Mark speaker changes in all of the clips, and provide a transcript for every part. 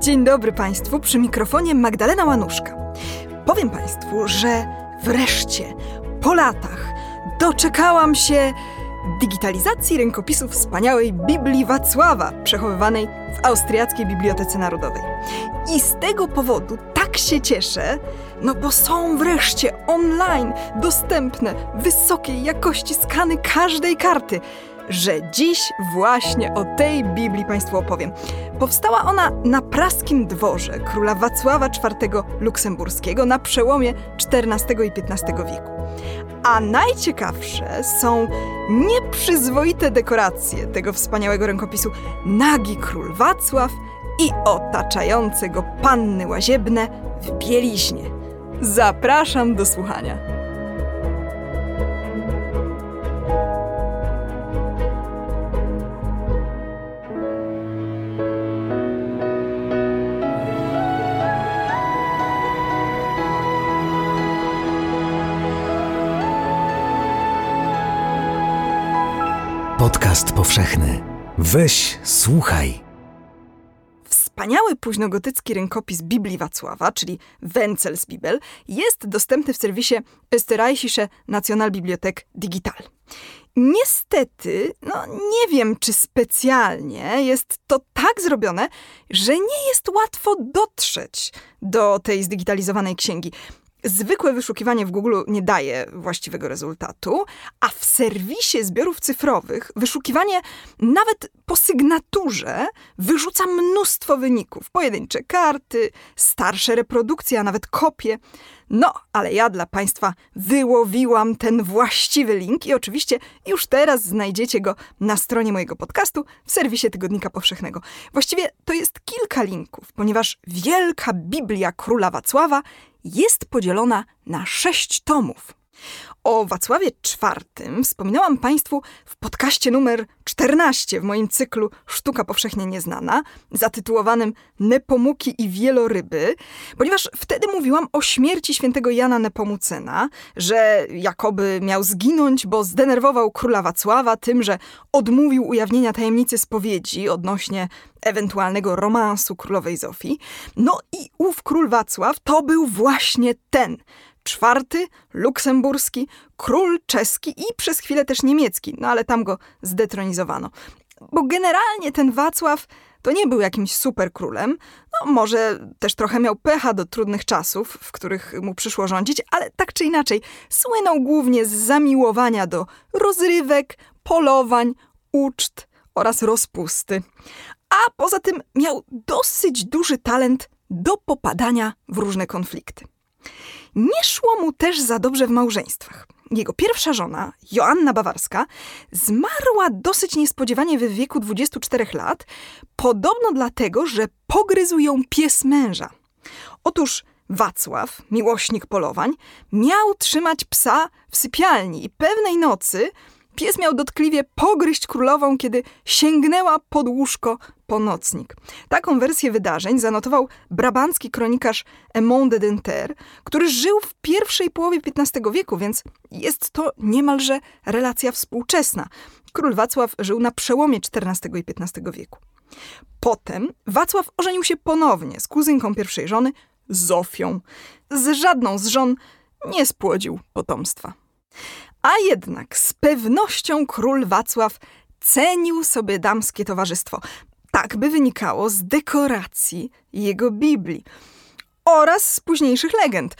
Speaker 1: Dzień dobry Państwu, przy mikrofonie Magdalena Łanuszka. Powiem Państwu, że wreszcie, po latach, doczekałam się digitalizacji rękopisu wspaniałej Biblii Wacława, przechowywanej w Austriackiej Bibliotece Narodowej. I z tego powodu się cieszę, no bo są wreszcie online dostępne wysokiej jakości skany każdej karty że dziś właśnie o tej Biblii Państwu opowiem. Powstała ona na praskim dworze króla Wacława IV Luksemburskiego na przełomie XIV i XV wieku. A najciekawsze są nieprzyzwoite dekoracje tego wspaniałego rękopisu Nagi Król Wacław i otaczające go panny łaziebne w bieliźnie. Zapraszam do słuchania.
Speaker 2: Podcast powszechny. Weź, słuchaj.
Speaker 1: Wspaniały późnogotycki rękopis Biblii Wacława, czyli Wencels Bibel, jest dostępny w serwisie Österreichische Nationalbibliothek Digital. Niestety, no nie wiem czy specjalnie, jest to tak zrobione, że nie jest łatwo dotrzeć do tej zdigitalizowanej księgi. Zwykłe wyszukiwanie w Google nie daje właściwego rezultatu, a w serwisie zbiorów cyfrowych wyszukiwanie nawet po sygnaturze wyrzuca mnóstwo wyników. Pojedyncze karty, starsze reprodukcje, a nawet kopie. No, ale ja dla Państwa wyłowiłam ten właściwy link i oczywiście już teraz znajdziecie go na stronie mojego podcastu w serwisie Tygodnika Powszechnego. Właściwie to jest kilka linków, ponieważ Wielka Biblia Króla Wacława jest podzielona na sześć tomów. O Wacławie IV wspominałam Państwu w podcaście numer 14 w moim cyklu Sztuka Powszechnie Nieznana, zatytułowanym Nepomuki i Wieloryby, ponieważ wtedy mówiłam o śmierci świętego Jana Nepomucena, że jakoby miał zginąć, bo zdenerwował króla Wacława tym, że odmówił ujawnienia tajemnicy spowiedzi odnośnie ewentualnego romansu królowej Zofii. No i ów król Wacław to był właśnie ten – czwarty, luksemburski, król czeski i przez chwilę też niemiecki, no ale tam go zdetronizowano. Bo generalnie ten Wacław to nie był jakimś super królem, no może też trochę miał pecha do trudnych czasów, w których mu przyszło rządzić, ale tak czy inaczej słynął głównie z zamiłowania do rozrywek, polowań, uczt oraz rozpusty. A poza tym miał dosyć duży talent do popadania w różne konflikty. Nie szło mu też za dobrze w małżeństwach. Jego pierwsza żona, Joanna Bawarska, zmarła dosyć niespodziewanie w wieku 24 lat, podobno dlatego, że pogryzł ją pies męża. Otóż Wacław, miłośnik polowań, miał trzymać psa w sypialni i pewnej nocy Pies miał dotkliwie pogryźć królową, kiedy sięgnęła pod łóżko po nocnik. Taką wersję wydarzeń zanotował brabancki kronikarz Emond de Denter, który żył w pierwszej połowie XV wieku, więc jest to niemalże relacja współczesna. Król Wacław żył na przełomie XIV i XV wieku. Potem Wacław ożenił się ponownie z kuzynką pierwszej żony, Zofią. Z żadną z żon nie spłodził potomstwa. A jednak z pewnością król Wacław cenił sobie damskie towarzystwo. Tak by wynikało z dekoracji jego Biblii oraz z późniejszych legend.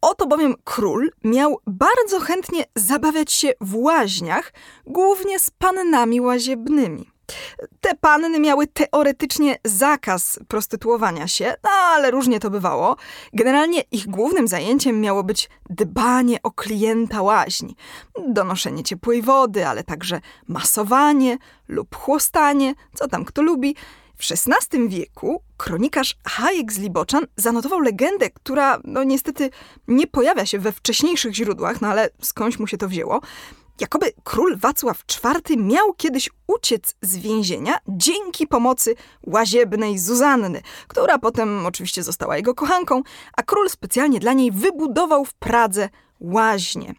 Speaker 1: Oto bowiem król miał bardzo chętnie zabawiać się w łaźniach, głównie z pannami łaziebnymi. Te panny miały teoretycznie zakaz prostytuowania się, no ale różnie to bywało. Generalnie ich głównym zajęciem miało być dbanie o klienta łaźni, donoszenie ciepłej wody, ale także masowanie lub chłostanie, co tam kto lubi. W XVI wieku kronikarz Hayek z Liboczan zanotował legendę, która no niestety nie pojawia się we wcześniejszych źródłach, no ale skądś mu się to wzięło. Jakoby król Wacław IV miał kiedyś uciec z więzienia dzięki pomocy łaziebnej Zuzanny, która potem oczywiście została jego kochanką, a król specjalnie dla niej wybudował w Pradze łaźnię.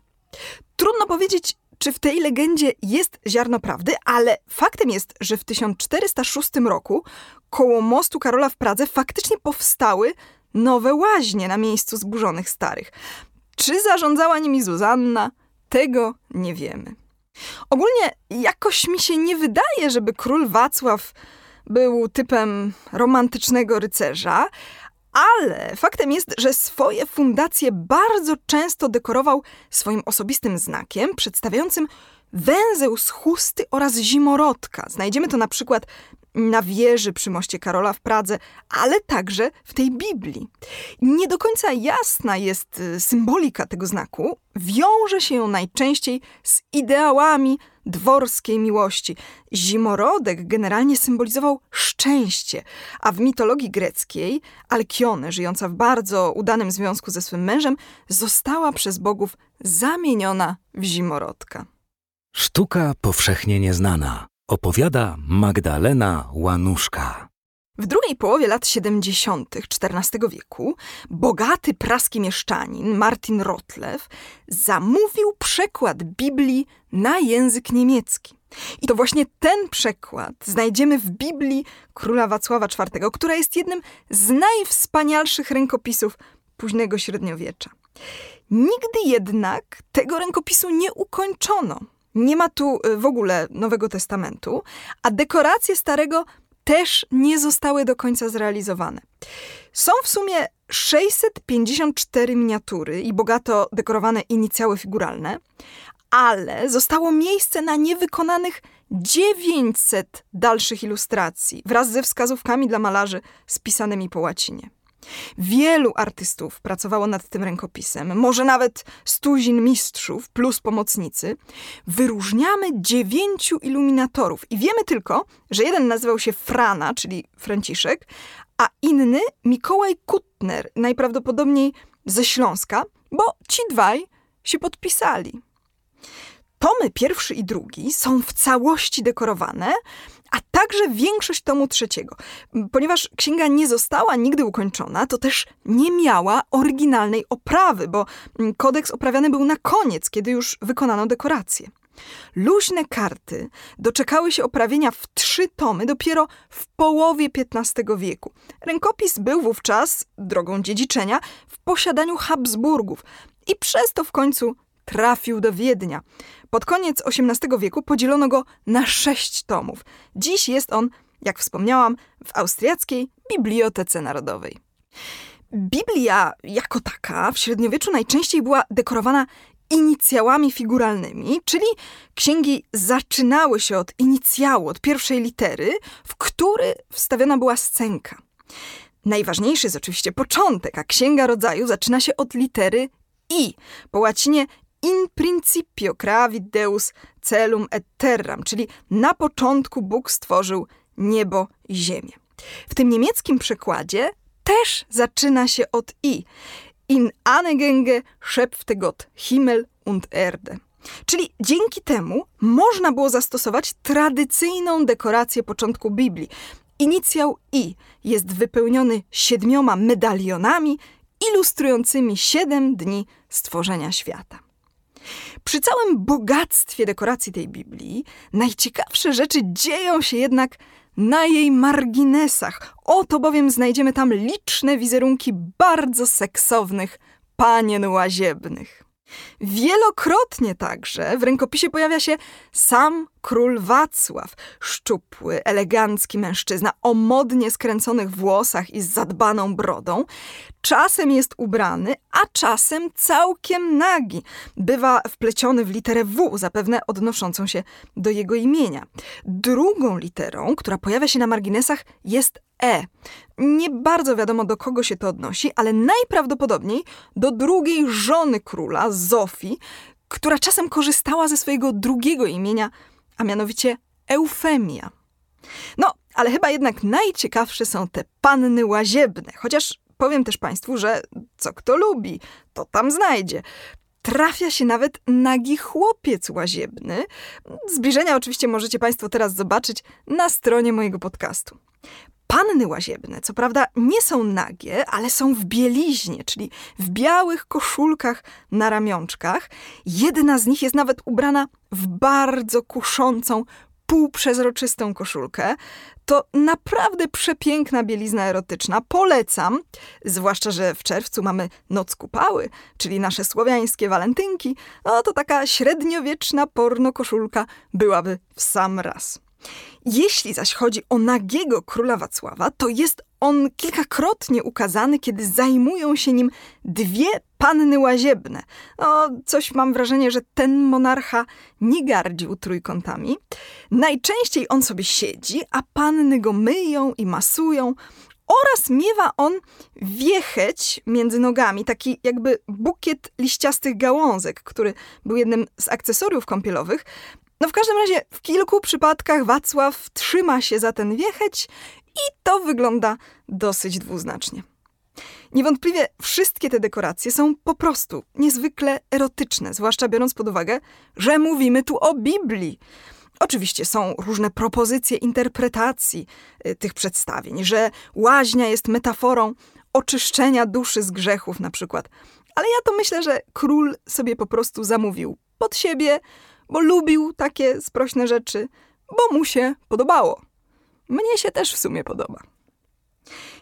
Speaker 1: Trudno powiedzieć, czy w tej legendzie jest ziarno prawdy, ale faktem jest, że w 1406 roku koło mostu Karola w Pradze faktycznie powstały nowe łaźnie na miejscu zburzonych starych. Czy zarządzała nimi Zuzanna? Tego nie wiemy. Ogólnie jakoś mi się nie wydaje, żeby król Wacław był typem romantycznego rycerza, ale faktem jest, że swoje fundacje bardzo często dekorował swoim osobistym znakiem, przedstawiającym węzeł z chusty oraz zimorodka. Znajdziemy to na przykład na wieży przy moście Karola w Pradze, ale także w tej Biblii. Nie do końca jasna jest y, symbolika tego znaku. Wiąże się ją najczęściej z ideałami dworskiej miłości. Zimorodek generalnie symbolizował szczęście, a w mitologii greckiej Alkione, żyjąca w bardzo udanym związku ze swym mężem, została przez bogów zamieniona w zimorodka.
Speaker 2: Sztuka powszechnie nieznana. Opowiada Magdalena Łanuszka.
Speaker 1: W drugiej połowie lat 70. XIV wieku bogaty praski mieszczanin Martin Rotlew zamówił przekład Biblii na język niemiecki. I to właśnie ten przekład znajdziemy w Biblii króla Wacława IV, która jest jednym z najwspanialszych rękopisów późnego średniowiecza. Nigdy jednak tego rękopisu nie ukończono. Nie ma tu y, w ogóle Nowego Testamentu, a dekoracje Starego też nie zostały do końca zrealizowane. Są w sumie 654 miniatury i bogato dekorowane inicjały figuralne, ale zostało miejsce na niewykonanych 900 dalszych ilustracji wraz ze wskazówkami dla malarzy spisanymi po łacinie. Wielu artystów pracowało nad tym rękopisem, może nawet stuzin mistrzów plus pomocnicy. Wyróżniamy dziewięciu iluminatorów i wiemy tylko, że jeden nazywał się Frana, czyli Franciszek, a inny Mikołaj Kutner, najprawdopodobniej ze Śląska, bo ci dwaj się podpisali. Tomy pierwszy i drugi są w całości dekorowane, a także większość tomu trzeciego. Ponieważ księga nie została nigdy ukończona, to też nie miała oryginalnej oprawy, bo kodeks oprawiany był na koniec, kiedy już wykonano dekoracje. Luźne karty doczekały się oprawienia w trzy tomy dopiero w połowie XV wieku. Rękopis był wówczas, drogą dziedziczenia, w posiadaniu Habsburgów i przez to w końcu trafił do Wiednia. Pod koniec XVIII wieku podzielono go na sześć tomów. Dziś jest on, jak wspomniałam, w austriackiej Bibliotece Narodowej. Biblia jako taka w średniowieczu najczęściej była dekorowana inicjałami figuralnymi, czyli księgi zaczynały się od inicjału, od pierwszej litery, w który wstawiona była scenka. Najważniejszy jest oczywiście początek, a księga rodzaju zaczyna się od litery i. Po łacinie in principio creavit Deus celum et terram, czyli na początku Bóg stworzył niebo i ziemię. W tym niemieckim przekładzie też zaczyna się od i. In Anegenge schöpfte Gott Himmel und Erde. Czyli dzięki temu można było zastosować tradycyjną dekorację początku Biblii. Inicjał I jest wypełniony siedmioma medalionami ilustrującymi siedem dni stworzenia świata. Przy całym bogactwie dekoracji tej Biblii, najciekawsze rzeczy dzieją się jednak na jej marginesach. Oto bowiem znajdziemy tam liczne wizerunki bardzo seksownych panien łaziebnych. Wielokrotnie także w rękopisie pojawia się sam król Wacław, szczupły, elegancki mężczyzna o modnie skręconych włosach i zadbaną brodą. Czasem jest ubrany, a czasem całkiem nagi. Bywa wpleciony w literę W, zapewne odnoszącą się do jego imienia. Drugą literą, która pojawia się na marginesach, jest E. Nie bardzo wiadomo do kogo się to odnosi, ale najprawdopodobniej do drugiej żony króla, Zofii, która czasem korzystała ze swojego drugiego imienia, a mianowicie Eufemia. No, ale chyba jednak najciekawsze są te panny łaziebne, chociaż powiem też Państwu, że co kto lubi, to tam znajdzie. Trafia się nawet nagi chłopiec łaziebny. Zbliżenia oczywiście możecie Państwo teraz zobaczyć na stronie mojego podcastu. Panny łaziebne, co prawda, nie są nagie, ale są w bieliźnie, czyli w białych koszulkach na ramionczkach. Jedna z nich jest nawet ubrana w bardzo kuszącą, półprzezroczystą koszulkę. To naprawdę przepiękna bielizna erotyczna. Polecam, zwłaszcza, że w czerwcu mamy Noc Kupały, czyli nasze słowiańskie walentynki. No to taka średniowieczna porno koszulka byłaby w sam raz. Jeśli zaś chodzi o nagiego króla Wacława, to jest on kilkakrotnie ukazany, kiedy zajmują się nim dwie panny łaziebne. No, coś mam wrażenie, że ten monarcha nie gardził trójkątami. Najczęściej on sobie siedzi, a panny go myją i masują. Oraz miewa on wiecheć między nogami, taki jakby bukiet liściastych gałązek, który był jednym z akcesoriów kąpielowych. No w każdym razie w kilku przypadkach Wacław trzyma się za ten wiecheć i to wygląda dosyć dwuznacznie. Niewątpliwie wszystkie te dekoracje są po prostu niezwykle erotyczne, zwłaszcza biorąc pod uwagę, że mówimy tu o Biblii. Oczywiście są różne propozycje interpretacji y, tych przedstawień, że łaźnia jest metaforą oczyszczenia duszy z grzechów na przykład. Ale ja to myślę, że król sobie po prostu zamówił pod siebie, bo lubił takie sprośne rzeczy, bo mu się podobało. Mnie się też w sumie podoba.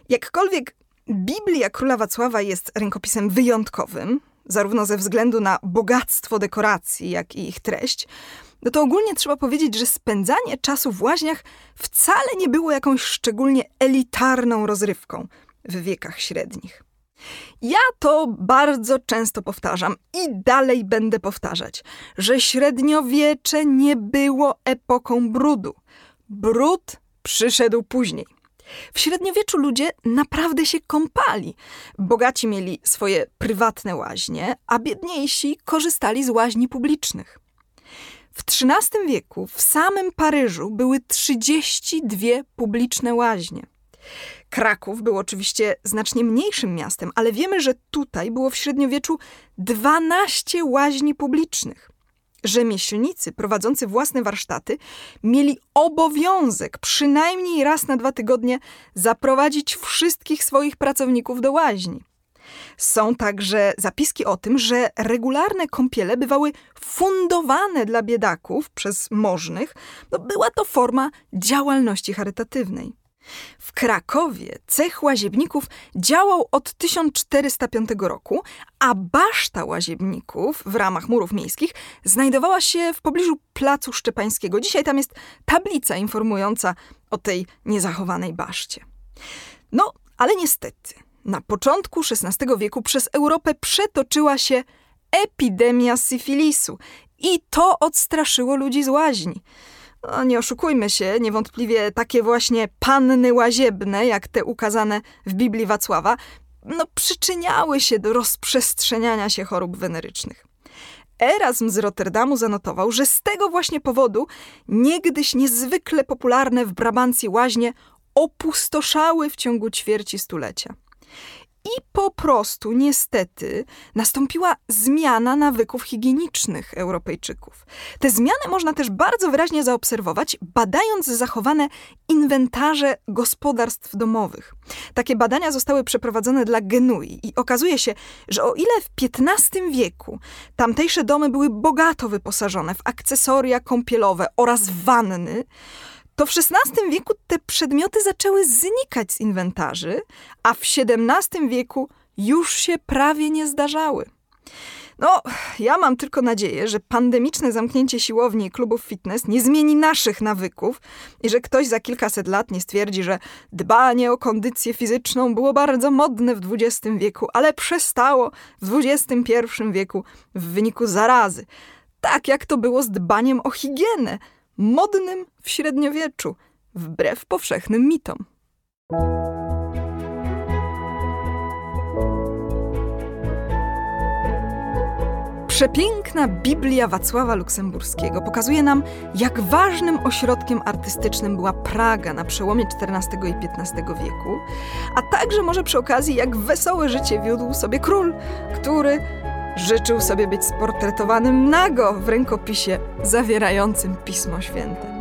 Speaker 1: Jakkolwiek Biblia Króla Wacława jest rękopisem wyjątkowym, zarówno ze względu na bogactwo dekoracji, jak i ich treść, no to ogólnie trzeba powiedzieć, że spędzanie czasu w łaźniach wcale nie było jakąś szczególnie elitarną rozrywką w wiekach średnich. Ja to bardzo często powtarzam i dalej będę powtarzać, że średniowiecze nie było epoką brudu. Brud przyszedł później. W średniowieczu ludzie naprawdę się kąpali. Bogaci mieli swoje prywatne łaźnie, a biedniejsi korzystali z łaźni publicznych. W XIII wieku w samym Paryżu były 32 publiczne łaźnie. Kraków był oczywiście znacznie mniejszym miastem, ale wiemy, że tutaj było w średniowieczu 12 łaźni publicznych. Rzemieślnicy prowadzący własne warsztaty mieli obowiązek przynajmniej raz na dwa tygodnie zaprowadzić wszystkich swoich pracowników do łaźni. Są także zapiski o tym, że regularne kąpiele bywały fundowane dla biedaków przez możnych. No, była to forma działalności charytatywnej. W Krakowie cech łaziebników działał od 1405 roku, a baszta łaziebników w ramach murów miejskich znajdowała się w pobliżu Placu Szczepańskiego. Dzisiaj tam jest tablica informująca o tej niezachowanej baszcie. No, ale niestety, na początku XVI wieku przez Europę przetoczyła się epidemia syfilisu i to odstraszyło ludzi z łaźni. No, nie oszukujmy się, niewątpliwie takie właśnie panny łaziebne, jak te ukazane w Biblii Wacława, no, przyczyniały się do rozprzestrzeniania się chorób wenerycznych. Erasm z Rotterdamu zanotował, że z tego właśnie powodu niegdyś niezwykle popularne w Brabancji łaźnie opustoszały w ciągu ćwierci stulecia. I po prostu, niestety, nastąpiła zmiana nawyków higienicznych Europejczyków. Te zmiany można też bardzo wyraźnie zaobserwować, badając zachowane inwentarze gospodarstw domowych. Takie badania zostały przeprowadzone dla Genui i okazuje się, że o ile w XV wieku tamtejsze domy były bogato wyposażone w akcesoria kąpielowe oraz wanny, to w XVI wieku te przedmioty zaczęły znikać z inwentarzy, a w XVII wieku już się prawie nie zdarzały. No, ja mam tylko nadzieję, że pandemiczne zamknięcie siłowni i klubów fitness nie zmieni naszych nawyków i że ktoś za kilkaset lat nie stwierdzi, że dbanie o kondycję fizyczną było bardzo modne w XX wieku, ale przestało w XXI wieku w wyniku zarazy. Tak jak to było z dbaniem o higienę modnym w średniowieczu, wbrew powszechnym mitom. Przepiękna Biblia Wacława Luksemburskiego pokazuje nam, jak ważnym ośrodkiem artystycznym była Praga na przełomie XIV i XV wieku, a także może przy okazji, jak wesołe życie wiódł sobie król, który Życzył sobie być sportretowanym nago w rękopisie zawierającym Pismo Święte.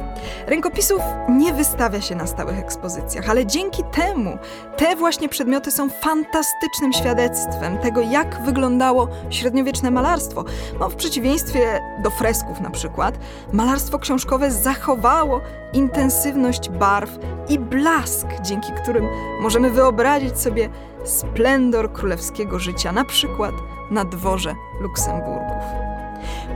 Speaker 1: Rękopisów nie wystawia się na stałych ekspozycjach, ale dzięki temu te właśnie przedmioty są fantastycznym świadectwem tego, jak wyglądało średniowieczne malarstwo. Bo w przeciwieństwie do fresków na przykład, malarstwo książkowe zachowało intensywność barw i blask, dzięki którym możemy wyobrazić sobie splendor królewskiego życia, na przykład na dworze Luksemburgów.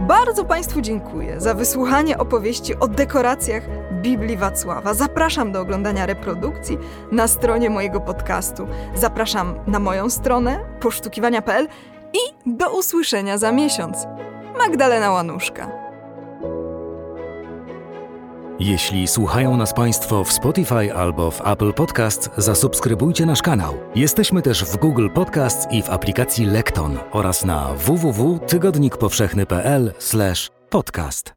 Speaker 1: Bardzo Państwu dziękuję za wysłuchanie opowieści o dekoracjach Biblii Wacława. Zapraszam do oglądania reprodukcji na stronie mojego podcastu. Zapraszam na moją stronę posztukiwania.pl i do usłyszenia za miesiąc. Magdalena Łanuszka.
Speaker 2: Jeśli słuchają nas Państwo w Spotify albo w Apple Podcasts, zasubskrybujcie nasz kanał. Jesteśmy też w Google Podcasts i w aplikacji Lekton oraz na www.tygodnikpowszechny.pl/podcast.